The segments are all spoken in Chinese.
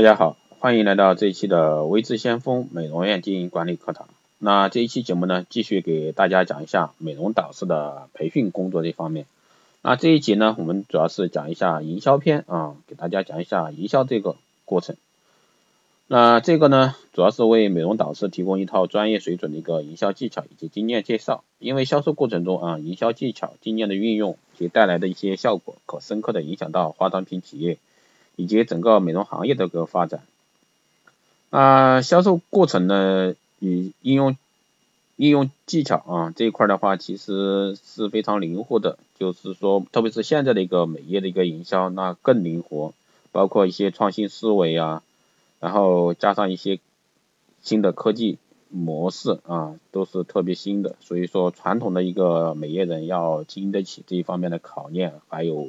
大家好，欢迎来到这一期的微智先锋美容院经营管理课堂。那这一期节目呢，继续给大家讲一下美容导师的培训工作这方面。那这一节呢，我们主要是讲一下营销篇啊，给大家讲一下营销这个过程。那这个呢，主要是为美容导师提供一套专业水准的一个营销技巧以及经验介绍。因为销售过程中啊，营销技巧、经验的运用及带来的一些效果，可深刻的影响到化妆品企业。以及整个美容行业的一个发展，啊，销售过程呢，与应用应用技巧啊这一块的话，其实是非常灵活的，就是说，特别是现在的一个美业的一个营销，那更灵活，包括一些创新思维啊，然后加上一些新的科技模式啊，都是特别新的，所以说传统的一个美业人要经得起这一方面的考验，还有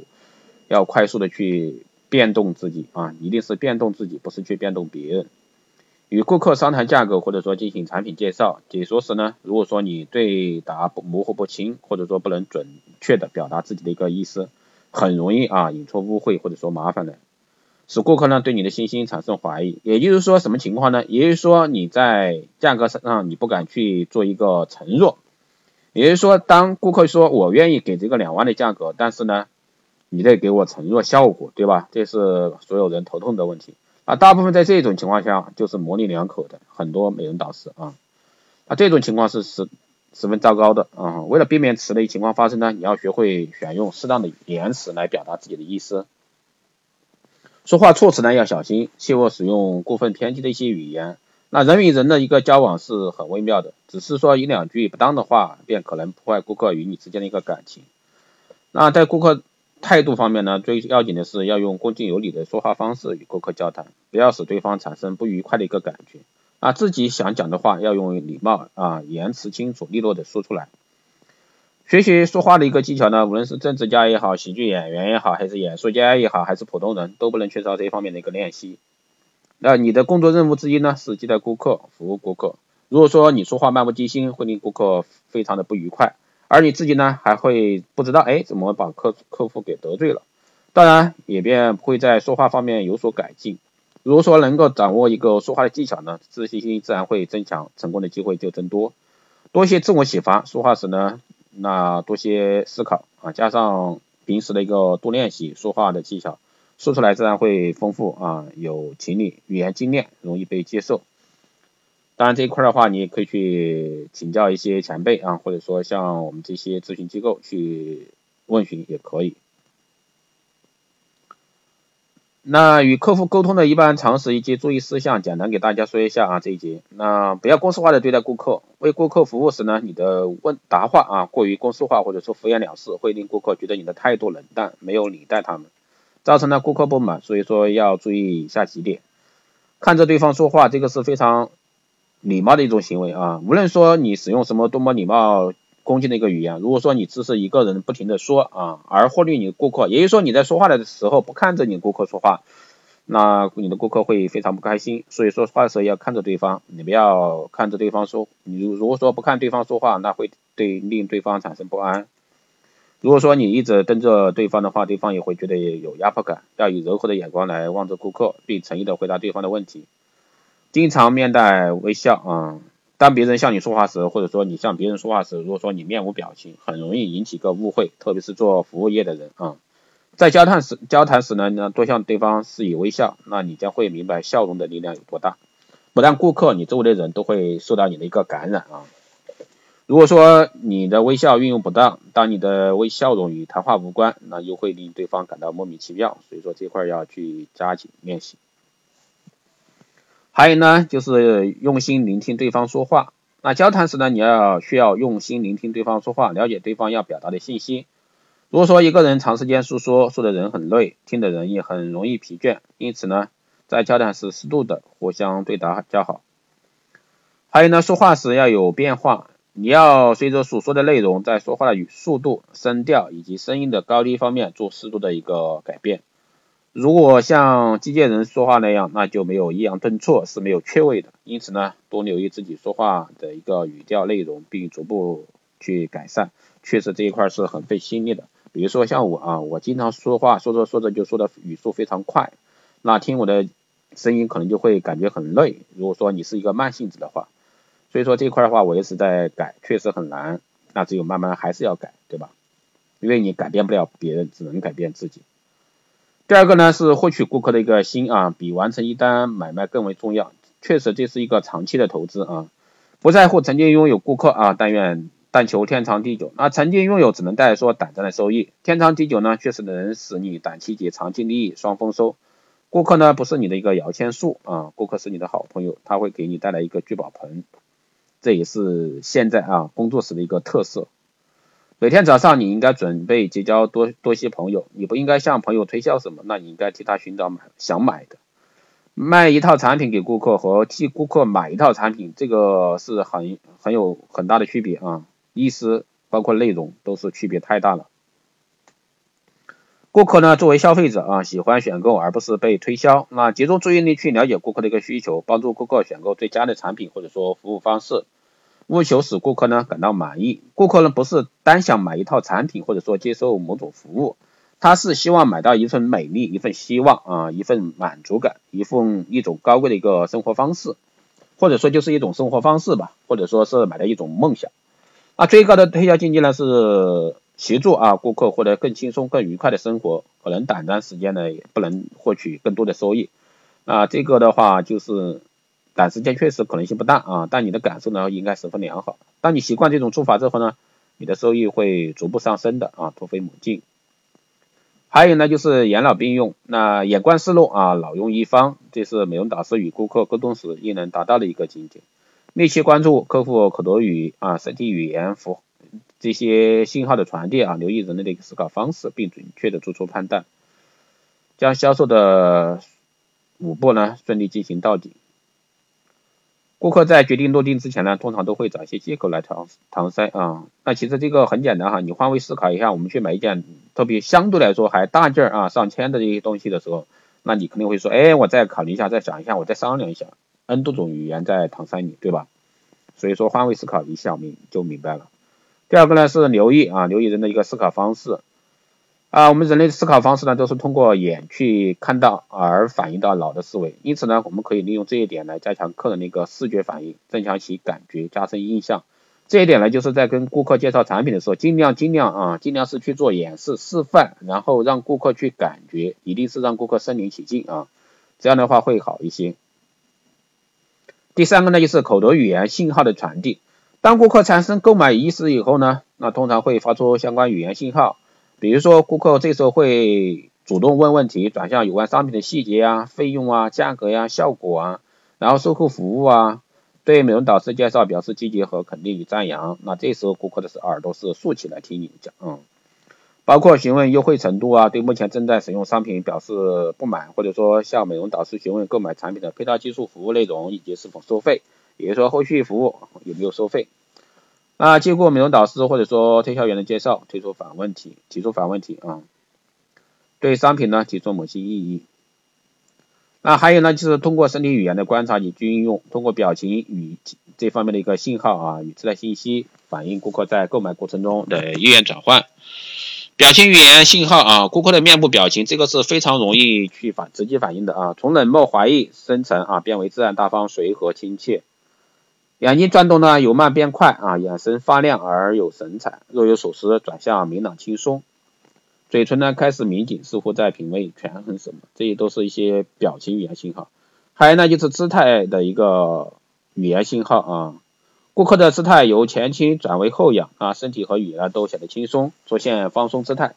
要快速的去。变动自己啊，一定是变动自己，不是去变动别人。与顾客商谈价格或者说进行产品介绍、解说时呢，如果说你对答不模糊不清，或者说不能准确的表达自己的一个意思，很容易啊引出误会或者说麻烦来，使顾客呢对你的信心产生怀疑。也就是说什么情况呢？也就是说你在价格上你不敢去做一个承诺。也就是说，当顾客说我愿意给这个两万的价格，但是呢。你得给我承诺效果，对吧？这是所有人头痛的问题啊。大部分在这种情况下就是模棱两可的，很多美容导师啊，那这种情况是十十分糟糕的啊。为了避免此类情况发生呢，你要学会选用适当的言辞来表达自己的意思，说话措辞呢要小心，切勿使用过分偏激的一些语言。那人与人的一个交往是很微妙的，只是说一两句不当的话，便可能破坏顾客与你之间的一个感情。那在顾客。态度方面呢，最要紧的是要用恭敬有礼的说话方式与顾客交谈，不要使对方产生不愉快的一个感觉。啊，自己想讲的话要用礼貌啊，言辞清楚利落的说出来。学习说话的一个技巧呢，无论是政治家也好，喜剧演员也好，还是演说家也好，还是普通人都不能缺少这一方面的一个练习。那你的工作任务之一呢，是接待顾客，服务顾客。如果说你说话漫不经心，会令顾客非常的不愉快。而你自己呢，还会不知道哎，怎么把客客户给得罪了？当然，也便会在说话方面有所改进。如果说能够掌握一个说话的技巧呢，自信心自然会增强，成功的机会就增多。多些自我启发，说话时呢，那多些思考啊，加上平时的一个多练习说话的技巧，说出来自然会丰富啊，有情理，语言精炼，容易被接受。当然这一块的话，你也可以去请教一些前辈啊，或者说像我们这些咨询机构去问询也可以。那与客户沟通的一般常识以及注意事项，简单给大家说一下啊。这一节，那不要公式化的对待顾客，为顾客服务时呢，你的问答话啊过于公式化或者说敷衍了事，会令顾客觉得你的态度冷淡，没有礼待他们，造成了顾客不满。所以说要注意以下几点，看着对方说话，这个是非常。礼貌的一种行为啊，无论说你使用什么多么礼貌恭敬的一个语言，如果说你只是一个人不停的说啊，而忽略你的顾客，也就是说你在说话的时候不看着你顾客说话，那你的顾客会非常不开心。所以说话的时候要看着对方，你不要看着对方说，你如果说不看对方说话，那会对令对方产生不安。如果说你一直瞪着对方的话，对方也会觉得有压迫感。要以柔和的眼光来望着顾客，并诚意的回答对方的问题。经常面带微笑啊，当别人向你说话时，或者说你向别人说话时，如果说你面无表情，很容易引起个误会，特别是做服务业的人啊，在交谈时交谈时呢，呢多向对方施以微笑，那你将会明白笑容的力量有多大，不但顾客，你周围的人都会受到你的一个感染啊。如果说你的微笑运用不当，当你的微笑容与谈话无关，那又会令对方感到莫名其妙，所以说这块要去加紧练习。还有呢，就是用心聆听对方说话。那交谈时呢，你要需要用心聆听对方说话，了解对方要表达的信息。如果说一个人长时间诉说，说的人很累，听的人也很容易疲倦。因此呢，在交谈时适度的互相对答较好。还有呢，说话时要有变化，你要随着所说的内容，在说话的语速度、声调以及声音的高低方面做适度的一个改变。如果像机械人说话那样，那就没有抑扬顿挫，是没有缺位的。因此呢，多留意自己说话的一个语调内容，并逐步去改善。确实这一块是很费心力的。比如说像我啊，我经常说话说着说着就说的语速非常快，那听我的声音可能就会感觉很累。如果说你是一个慢性子的话，所以说这一块的话我一直在改，确实很难。那只有慢慢还是要改，对吧？因为你改变不了别人，只能改变自己。第二个呢是获取顾客的一个心啊，比完成一单买卖更为重要。确实这是一个长期的投资啊，不在乎曾经拥有顾客啊，但愿但求天长地久。那曾经拥有只能带来说短暂的收益，天长地久呢，确实能使你短期及长期利益双丰收。顾客呢不是你的一个摇钱树啊，顾客是你的好朋友，他会给你带来一个聚宝盆，这也是现在啊工作室的一个特色。每天早上你应该准备结交多多些朋友，你不应该向朋友推销什么，那你应该替他寻找买想买的。卖一套产品给顾客和替顾客买一套产品，这个是很很有很大的区别啊，意思包括内容都是区别太大了。顾客呢，作为消费者啊，喜欢选购而不是被推销。那集中注意力去了解顾客的一个需求，帮助顾客选购最佳的产品或者说服务方式，务求使顾客呢感到满意。顾客呢不是单想买一套产品或者说接受某种服务，他是希望买到一份美丽、一份希望啊、一份满足感、一份一种高贵的一个生活方式，或者说就是一种生活方式吧，或者说是买的一种梦想。啊，最高的推销境界呢是。协助啊顾客获得更轻松、更愉快的生活，可能短暂时间呢不能获取更多的收益。啊，这个的话就是短时间确实可能性不大啊，但你的感受呢应该十分良好。当你习惯这种做法之后呢，你的收益会逐步上升的啊，突飞猛进。还有呢就是养老并用，那眼观四路啊，老用一方，这是美容导师与顾客沟通时应能达到的一个境界。密切关注客户口头语啊、身体语言符。这些信号的传递啊，留意人类的一个思考方式，并准确的做出判断，将销售的五步呢顺利进行到底。顾客在决定落定之前呢，通常都会找一些借口来搪搪塞啊。那其实这个很简单哈，你换位思考一下，我们去买一件特别相对来说还大件啊上千的这些东西的时候，那你肯定会说，哎，我再考虑一下，再想一下，我再商量一下，n 多种语言在搪塞你，对吧？所以说换位思考一下，明就明白了。第二个呢是留意啊，留意人的一个思考方式啊，我们人类的思考方式呢都是通过眼去看到，而反映到脑的思维，因此呢，我们可以利用这一点来加强客人的一个视觉反应，增强其感觉，加深印象。这一点呢，就是在跟顾客介绍产品的时候，尽量尽量啊，尽量是去做演示示范，然后让顾客去感觉，一定是让顾客身临其境啊，这样的话会好一些。第三个呢就是口头语言信号的传递。当顾客产生购买意识以后呢，那通常会发出相关语言信号，比如说顾客这时候会主动问问题，转向有关商品的细节啊、费用啊、价格呀、效果啊，然后售后服务啊，对美容导师介绍表示积极和肯定与赞扬。那这时候顾客的是耳朵是竖起来听你讲，嗯，包括询问优惠程度啊，对目前正在使用商品表示不满，或者说向美容导师询问购买产品的配套技术服务内容以及是否收费。比如说后续服务有没有收费？啊，经过美容导师或者说推销员的介绍，提出反问题，提出反问题啊，对商品呢提出某些异议。那还有呢，就是通过身体语言的观察以及运用，通过表情与这方面的一个信号啊与自带信息，反映顾客在购买过程中的意愿转换。表情语言信号啊，顾客的面部表情，这个是非常容易去反直接反映的啊，从冷漠怀疑深沉啊，变为自然大方随和亲切。眼睛转动呢由慢变快啊，眼神发亮而有神采，若有所思转向明朗轻松，嘴唇呢开始抿紧，似乎在品味权衡什么，这些都是一些表情语言信号。还有呢就是姿态的一个语言信号啊，顾客的姿态由前倾转为后仰啊，身体和语呢都显得轻松，出现放松姿态，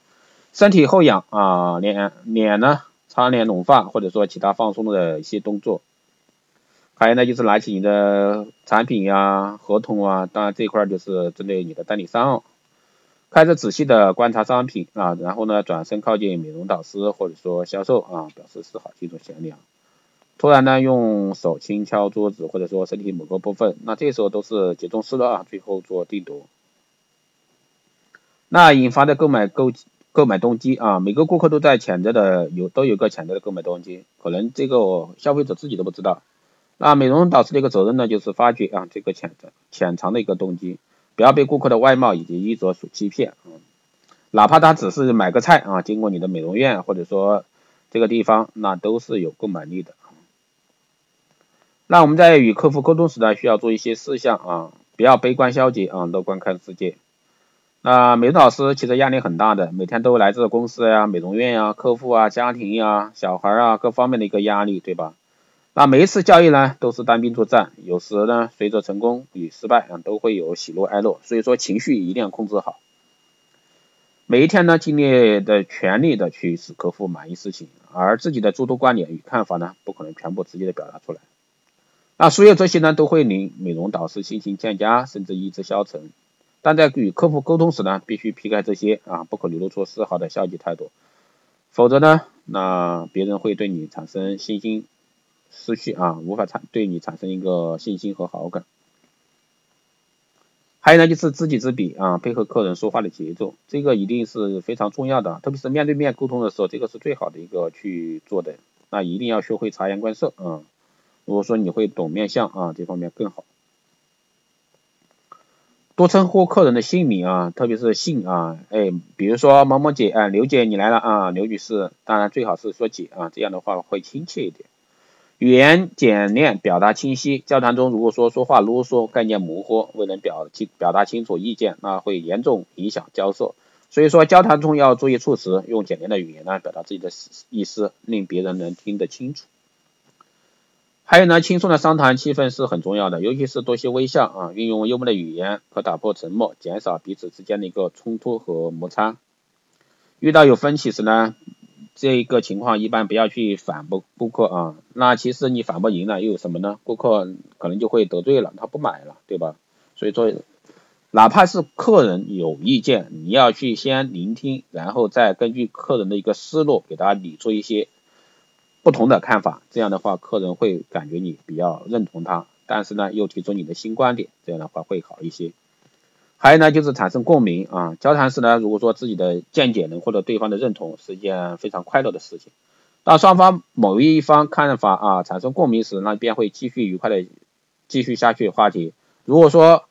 身体后仰啊，脸脸呢擦脸拢发或者说其他放松的一些动作。还有呢，就是拿起你的产品呀、合同啊，当然这块就是针对你的代理商，开始仔细的观察商品啊，然后呢转身靠近美容导师或者说销售啊，表示示好，进入闲聊。突然呢用手轻敲桌子或者说身体某个部分，那这时候都是集中式的啊，最后做定夺。那引发的购买购购买动机啊，每个顾客都在潜在的有都有个潜在的购买动机，可能这个消费者自己都不知道。那美容导师的一个责任呢，就是发掘啊这个潜潜藏的一个动机，不要被顾客的外貌以及衣着所欺骗啊，哪怕他只是买个菜啊，经过你的美容院或者说这个地方，那都是有购买力的。那我们在与客户沟通时呢，需要做一些事项啊，不要悲观消极啊，乐观看世界。那美容老师其实压力很大的，每天都来自公司呀、美容院呀、客户啊、家庭呀、小孩啊各方面的一个压力，对吧？那每一次交易呢，都是单兵作战，有时呢，随着成功与失败啊，都会有喜怒哀乐，所以说情绪一定要控制好。每一天呢，尽力的全力的去使客户满意事情，而自己的诸多观点与看法呢，不可能全部直接的表达出来。那所有这些呢，都会令美容导师心情渐加，甚至意志消沉。但在与客户沟通时呢，必须避开这些啊，不可流露出丝毫的消极态度，否则呢，那别人会对你产生信心失去啊，无法产对你产生一个信心和好感。还有呢，就是知己知彼啊，配合客人说话的节奏，这个一定是非常重要的，特别是面对面沟通的时候，这个是最好的一个去做的。那一定要学会察言观色啊，如果说你会懂面相啊，这方面更好。多称呼客人的姓名啊，特别是姓啊，哎，比如说某某姐，哎，刘姐你来了啊，刘女士，当然最好是说姐啊，这样的话会亲切一点。语言简练，表达清晰。交谈中如果说说话啰嗦、概念模糊，未能表清表达清楚意见，那会严重影响交涉。所以说交谈中要注意措辞，用简练的语言呢表达自己的意思，令别人能听得清楚。还有呢，轻松的商谈气氛是很重要的，尤其是多些微笑啊，运用幽默的语言，可打破沉默，减少彼此之间的一个冲突和摩擦。遇到有分歧时呢，这一个情况一般不要去反驳顾客啊，那其实你反驳赢了又有什么呢？顾客可能就会得罪了，他不买了，对吧？所以说，哪怕是客人有意见，你要去先聆听，然后再根据客人的一个思路，给他理出一些。不同的看法，这样的话客人会感觉你比较认同他，但是呢又提出你的新观点，这样的话会好一些。还有呢就是产生共鸣啊，交谈时呢如果说自己的见解能获得对方的认同，是一件非常快乐的事情。当双方某一方看法啊产生共鸣时，那便会继续愉快的继续下去话题。如果说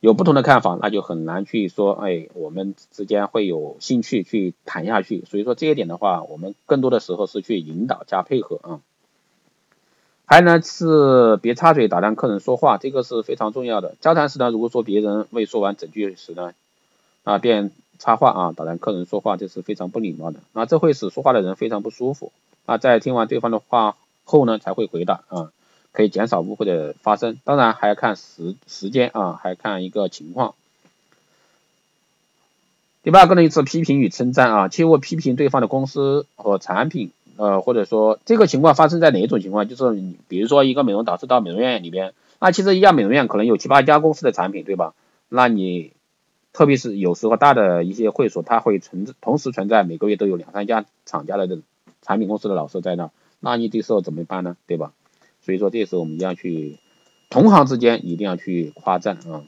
有不同的看法，那就很难去说，哎，我们之间会有兴趣去谈下去。所以说这一点的话，我们更多的时候是去引导加配合啊。还有呢是别插嘴打断客人说话，这个是非常重要的。交谈时呢，如果说别人未说完整句时呢，啊便插话啊打断客人说话，这是非常不礼貌的。那这会使说话的人非常不舒服。啊，在听完对方的话后呢，才会回答啊。可以减少误会的发生，当然还要看时时间啊，还看一个情况。第八个呢是批评与称赞啊，切勿批评对方的公司和产品，呃，或者说这个情况发生在哪一种情况？就是你比如说一个美容导师到美容院里边，那其实一家美容院可能有七八家公司的产品，对吧？那你特别是有时候大的一些会所，它会存同时存在每个月都有两三家厂家的这产品公司的老师在那，那你这时候怎么办呢？对吧？所以说，这时候我们一定要去同行之间一定要去夸赞啊。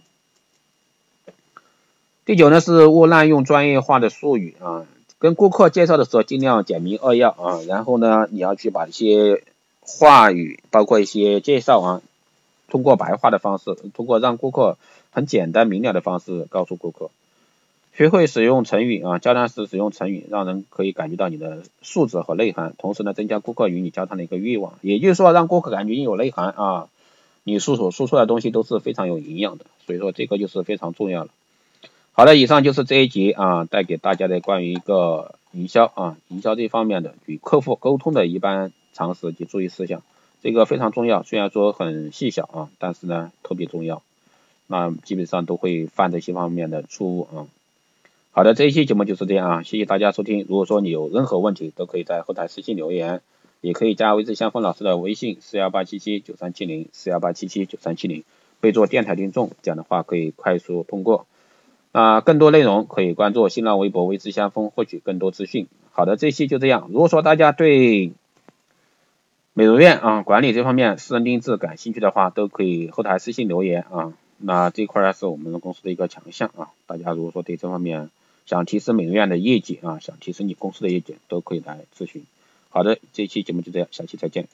第九呢是勿滥用专业化的术语啊，跟顾客介绍的时候尽量简明扼要啊，然后呢你要去把一些话语，包括一些介绍啊，通过白话的方式，通过让顾客很简单明了的方式告诉顾客。学会使用成语啊，交谈时使用成语，让人可以感觉到你的素质和内涵，同时呢，增加顾客与你交谈的一个欲望。也就是说，让顾客感觉你有内涵啊，你所说说出来的东西都是非常有营养的。所以说，这个就是非常重要了。好的，以上就是这一节啊，带给大家的关于一个营销啊，营销这方面的与客户沟通的一般常识及注意事项，这个非常重要。虽然说很细小啊，但是呢特别重要。那基本上都会犯这些方面的错误啊。好的，这一期节目就是这样啊，谢谢大家收听。如果说你有任何问题，都可以在后台私信留言，也可以加微之相锋老师的微信四幺八七七九三七零四幺八七七九三七零，备注电台听众，这样的话可以快速通过。啊，更多内容可以关注新浪微博微之相锋，获取更多资讯。好的，这期就这样。如果说大家对美容院啊管理这方面私人定制感兴趣的话，都可以后台私信留言啊。那这块儿是我们公司的一个强项啊，大家如果说对这方面，想提升美容院的业绩啊，想提升你公司的业绩，都可以来咨询。好的，这期节目就这样，下期再见。